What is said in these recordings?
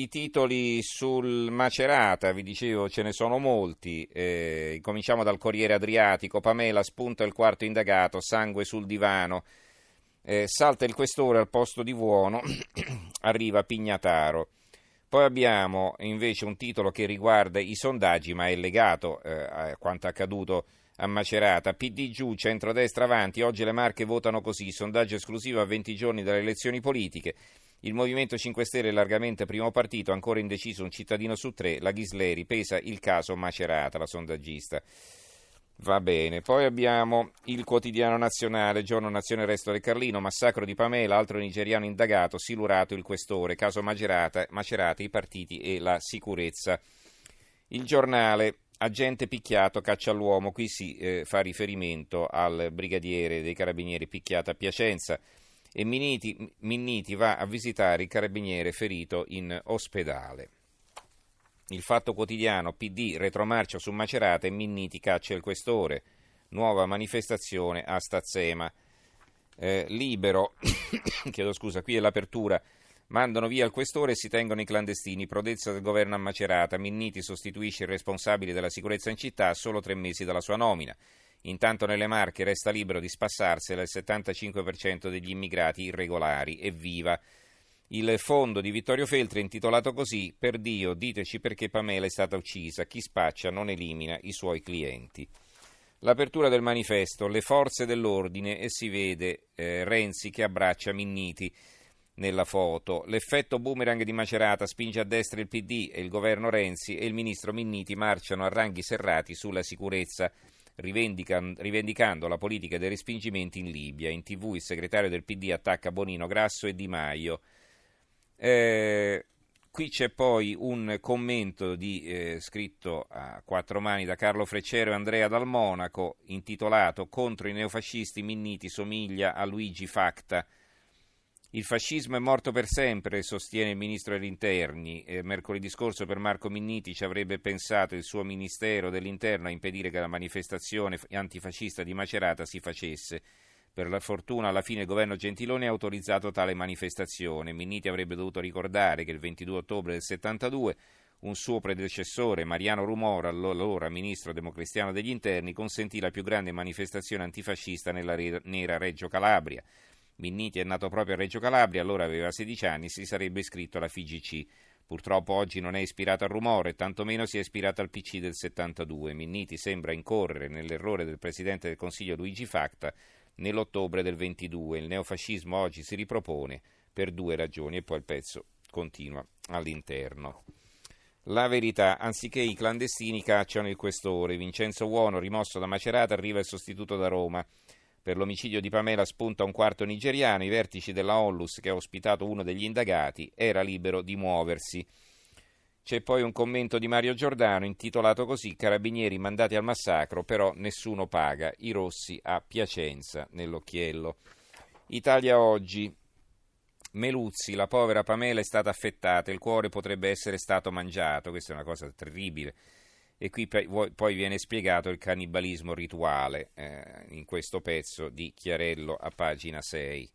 i titoli sul Macerata, vi dicevo ce ne sono molti, eh, cominciamo dal Corriere Adriatico, Pamela spunta il quarto indagato, sangue sul divano, eh, salta il questore al posto di Vuono, arriva Pignataro. Poi abbiamo invece un titolo che riguarda i sondaggi, ma è legato eh, a quanto accaduto a Macerata. PD giù, centrodestra avanti, oggi le marche votano così, sondaggio esclusivo a 20 giorni dalle elezioni politiche. Il Movimento 5 Stelle è largamente primo partito, ancora indeciso un cittadino su tre, la Ghisleri pesa il caso Macerata, la sondaggista. Va bene, poi abbiamo il quotidiano nazionale, giorno nazione resto del Carlino, massacro di Pamela, altro nigeriano indagato, silurato il questore, caso Macerata, Macerata, i partiti e la sicurezza. Il giornale, agente picchiato, caccia all'uomo, qui si eh, fa riferimento al brigadiere dei carabinieri picchiato a Piacenza e Minniti, Minniti va a visitare il carabiniere ferito in ospedale. Il Fatto Quotidiano, PD, retromarcia su Macerata e Minniti caccia il questore. Nuova manifestazione a Stazzema. Eh, libero, chiedo scusa, qui è l'apertura. Mandano via il questore e si tengono i clandestini. Prodezza del governo a Macerata. Minniti sostituisce il responsabile della sicurezza in città a solo tre mesi dalla sua nomina. Intanto nelle Marche resta libero di spassarsela il 75% degli immigrati irregolari. Evviva! Il fondo di Vittorio Feltri è intitolato così Per Dio, diteci perché Pamela è stata uccisa. Chi spaccia non elimina i suoi clienti. L'apertura del manifesto, le forze dell'ordine e si vede eh, Renzi che abbraccia Minniti nella foto. L'effetto boomerang di Macerata spinge a destra il PD e il governo Renzi e il ministro Minniti marciano a ranghi serrati sulla sicurezza rivendicando la politica dei respingimenti in Libia. In tv il segretario del PD attacca Bonino Grasso e Di Maio. Eh, qui c'è poi un commento di, eh, scritto a quattro mani da Carlo Freccero e Andrea Dal Monaco, intitolato Contro i neofascisti Minniti somiglia a Luigi Facta. Il fascismo è morto per sempre, sostiene il ministro degli interni. Eh, mercoledì scorso per Marco Minniti ci avrebbe pensato il suo ministero dell'interno a impedire che la manifestazione antifascista di Macerata si facesse. Per la fortuna alla fine il governo Gentiloni ha autorizzato tale manifestazione. Minniti avrebbe dovuto ricordare che il 22 ottobre del 72 un suo predecessore, Mariano Rumora, allora ministro democristiano degli interni, consentì la più grande manifestazione antifascista nella nera Reggio Calabria. Minniti è nato proprio a Reggio Calabria, allora aveva 16 anni, si sarebbe iscritto alla FIGC. Purtroppo oggi non è ispirato al rumore, tantomeno si è ispirato al PC del 72. Minniti sembra incorrere nell'errore del presidente del Consiglio Luigi Facta nell'ottobre del 22. Il neofascismo oggi si ripropone per due ragioni e poi il pezzo continua all'interno. La verità, anziché i clandestini cacciano il questore. Vincenzo Buono, rimosso da Macerata, arriva il sostituto da Roma. Per l'omicidio di Pamela spunta un quarto nigeriano, i vertici della Onlus che ha ospitato uno degli indagati era libero di muoversi. C'è poi un commento di Mario Giordano intitolato così Carabinieri mandati al massacro, però nessuno paga, i rossi a Piacenza, nell'occhiello. Italia oggi. Meluzzi, la povera Pamela è stata affettata, il cuore potrebbe essere stato mangiato, questa è una cosa terribile. E qui poi viene spiegato il cannibalismo rituale eh, in questo pezzo di Chiarello a pagina 6.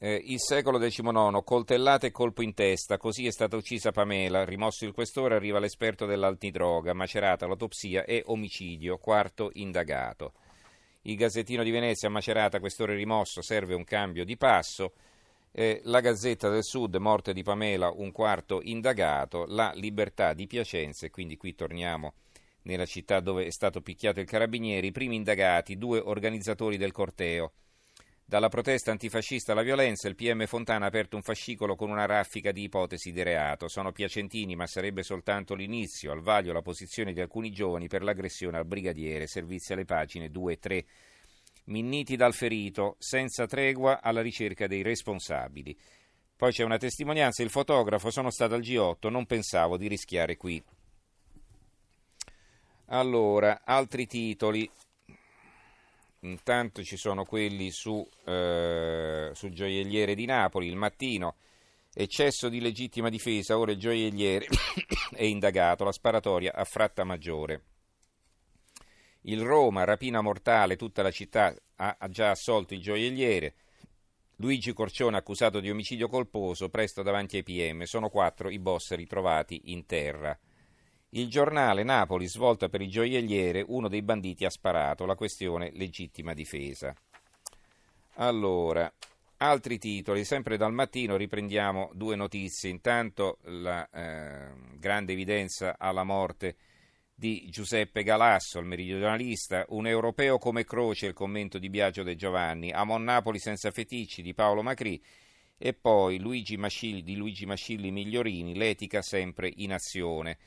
Eh, il secolo XIX, coltellate e colpo in testa, così è stata uccisa Pamela, rimosso il questore, arriva l'esperto dell'antidroga, macerata l'autopsia e omicidio, quarto indagato. Il Gazzettino di Venezia, macerata, questore rimosso, serve un cambio di passo. Eh, la Gazzetta del Sud, morte di Pamela, un quarto indagato. La Libertà di Piacenza, quindi qui torniamo nella città dove è stato picchiato il carabinieri, i primi indagati, due organizzatori del corteo. Dalla protesta antifascista alla violenza, il PM Fontana ha aperto un fascicolo con una raffica di ipotesi di reato. Sono piacentini, ma sarebbe soltanto l'inizio. Al vaglio la posizione di alcuni giovani per l'aggressione al brigadiere. Servizi alle pagine 2 e 3. Minniti dal ferito, senza tregua alla ricerca dei responsabili. Poi c'è una testimonianza, il fotografo, sono stato al G8, non pensavo di rischiare qui. Allora, altri titoli. Intanto ci sono quelli su, eh, sul gioielliere di Napoli, il mattino. Eccesso di legittima difesa, ora il gioielliere è indagato, la sparatoria a Fratta Maggiore. Il Roma, rapina mortale, tutta la città ha, già assolto il gioielliere. Luigi Corcione accusato di omicidio colposo, presto davanti ai PM. Sono quattro i boss ritrovati in terra. Il giornale Napoli, svolta per il gioielliere, uno dei banditi ha sparato, la questione legittima difesa. Allora, altri titoli, sempre dal mattino riprendiamo due notizie. Intanto la eh, grande evidenza alla morte di Giuseppe Galasso, il meridionalista, un europeo come croce, il commento di Biagio De Giovanni, Amo Napoli senza feticci di Paolo Macri e poi Luigi Mascilli, di Luigi Mascilli Migliorini, l'etica sempre in azione.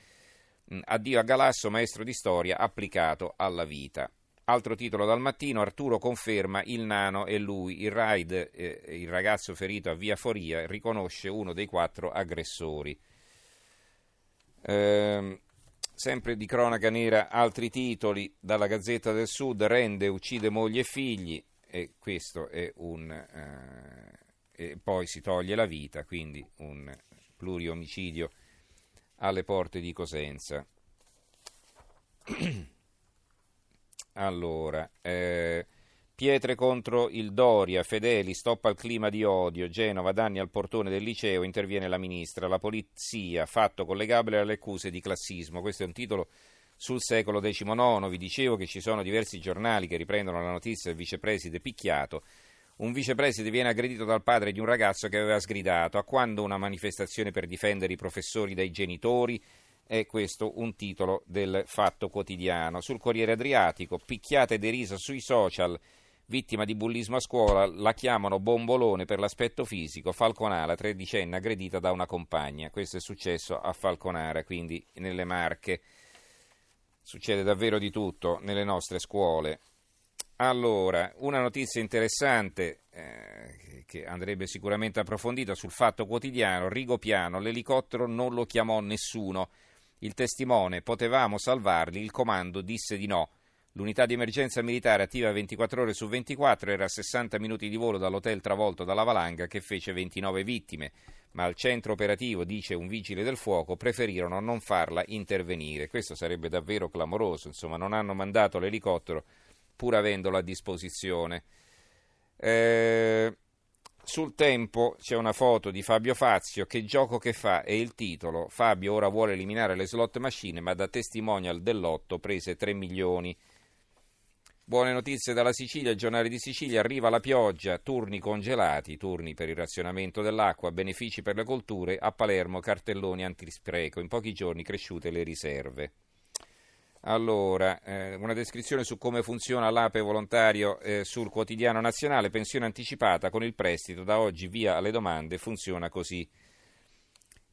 Mm, addio a Galasso, maestro di storia applicato alla vita. Altro titolo dal mattino, Arturo conferma il nano e lui, il raid, eh, il ragazzo ferito a via Foria, riconosce uno dei quattro aggressori. Ehm, Sempre di cronaca nera altri titoli dalla Gazzetta del Sud, rende, uccide moglie e figli e questo è un... Eh, e poi si toglie la vita, quindi un pluriomicidio alle porte di Cosenza. allora, eh, Pietre contro il Doria, Fedeli stoppa il clima di odio, Genova danni al portone del liceo, interviene la ministra, la polizia, fatto collegabile alle accuse di classismo. Questo è un titolo sul secolo XIX, vi dicevo che ci sono diversi giornali che riprendono la notizia del vicepreside picchiato. Un vicepreside viene aggredito dal padre di un ragazzo che aveva sgridato. A quando una manifestazione per difendere i professori dai genitori? È questo un titolo del Fatto Quotidiano. Sul Corriere Adriatico, picchiata e derisa sui social Vittima di bullismo a scuola, la chiamano bombolone per l'aspetto fisico. Falconara, tredicenne, aggredita da una compagna. Questo è successo a Falconara, quindi nelle Marche. Succede davvero di tutto nelle nostre scuole. Allora, una notizia interessante eh, che andrebbe sicuramente approfondita sul fatto quotidiano, Rigopiano, l'elicottero non lo chiamò nessuno. Il testimone, potevamo salvarli, il comando disse di no. L'unità di emergenza militare attiva 24 ore su 24 era a 60 minuti di volo dall'hotel travolto dalla valanga che fece 29 vittime, ma al centro operativo, dice un vigile del fuoco, preferirono non farla intervenire. Questo sarebbe davvero clamoroso, insomma non hanno mandato l'elicottero pur avendolo a disposizione. Eh, sul tempo c'è una foto di Fabio Fazio, che gioco che fa è il titolo. Fabio ora vuole eliminare le slot machine, ma da testimonial dell'otto prese 3 milioni. Buone notizie dalla Sicilia, il giornale di Sicilia, arriva la pioggia, turni congelati, turni per il razionamento dell'acqua, benefici per le colture, a Palermo cartelloni antispreco, in pochi giorni cresciute le riserve. Allora, eh, una descrizione su come funziona l'APE volontario eh, sul quotidiano nazionale, pensione anticipata con il prestito, da oggi via alle domande, funziona così.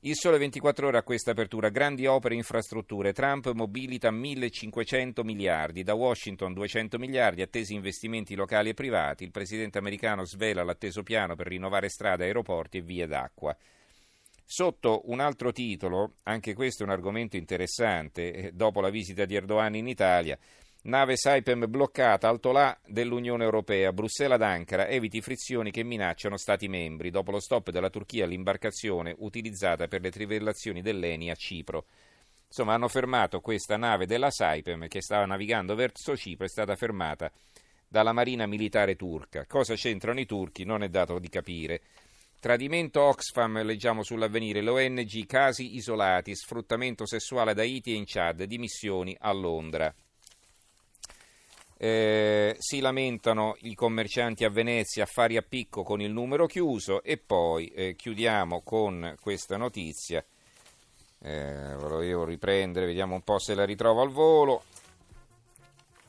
Il sole 24 ore a questa apertura, grandi opere e infrastrutture. Trump mobilita 1500 miliardi, da Washington 200 miliardi, attesi investimenti locali e privati. Il presidente americano svela l'atteso piano per rinnovare strade, aeroporti e vie d'acqua. Sotto un altro titolo, anche questo è un argomento interessante, eh, dopo la visita di Erdogan in Italia, Nave Saipem bloccata alto là dell'Unione Europea. Bruxelles ad Ankara eviti frizioni che minacciano Stati membri dopo lo stop della Turchia all'imbarcazione utilizzata per le trivellazioni dell'ENI a Cipro. Insomma, hanno fermato questa nave della Saipem che stava navigando verso Cipro, è stata fermata dalla marina militare turca. Cosa c'entrano i turchi non è dato di capire. Tradimento Oxfam, leggiamo sull'avvenire, l'ONG casi isolati, sfruttamento sessuale da Haiti e in Chad, dimissioni a Londra. Eh, si lamentano i commercianti a Venezia, affari a picco con il numero chiuso e poi eh, chiudiamo con questa notizia. Eh, volevo riprendere, vediamo un po' se la ritrovo al volo.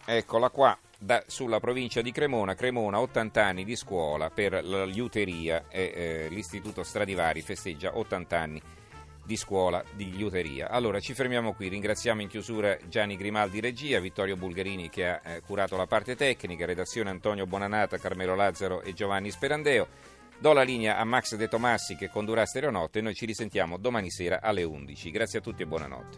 Eccola qua, da, sulla provincia di Cremona. Cremona 80 anni di scuola per la liuteria e eh, l'Istituto Stradivari festeggia 80 anni di scuola di liuteria. Allora ci fermiamo qui, ringraziamo in chiusura Gianni Grimaldi regia, Vittorio Bulgarini che ha eh, curato la parte tecnica, redazione Antonio Bonanata, Carmelo Lazzaro e Giovanni Sperandeo. Do la linea a Max De Tomassi che condurrà Stereonotte e noi ci risentiamo domani sera alle 11. Grazie a tutti e buonanotte.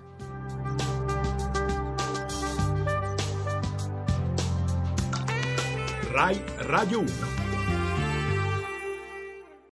RAI Radio 1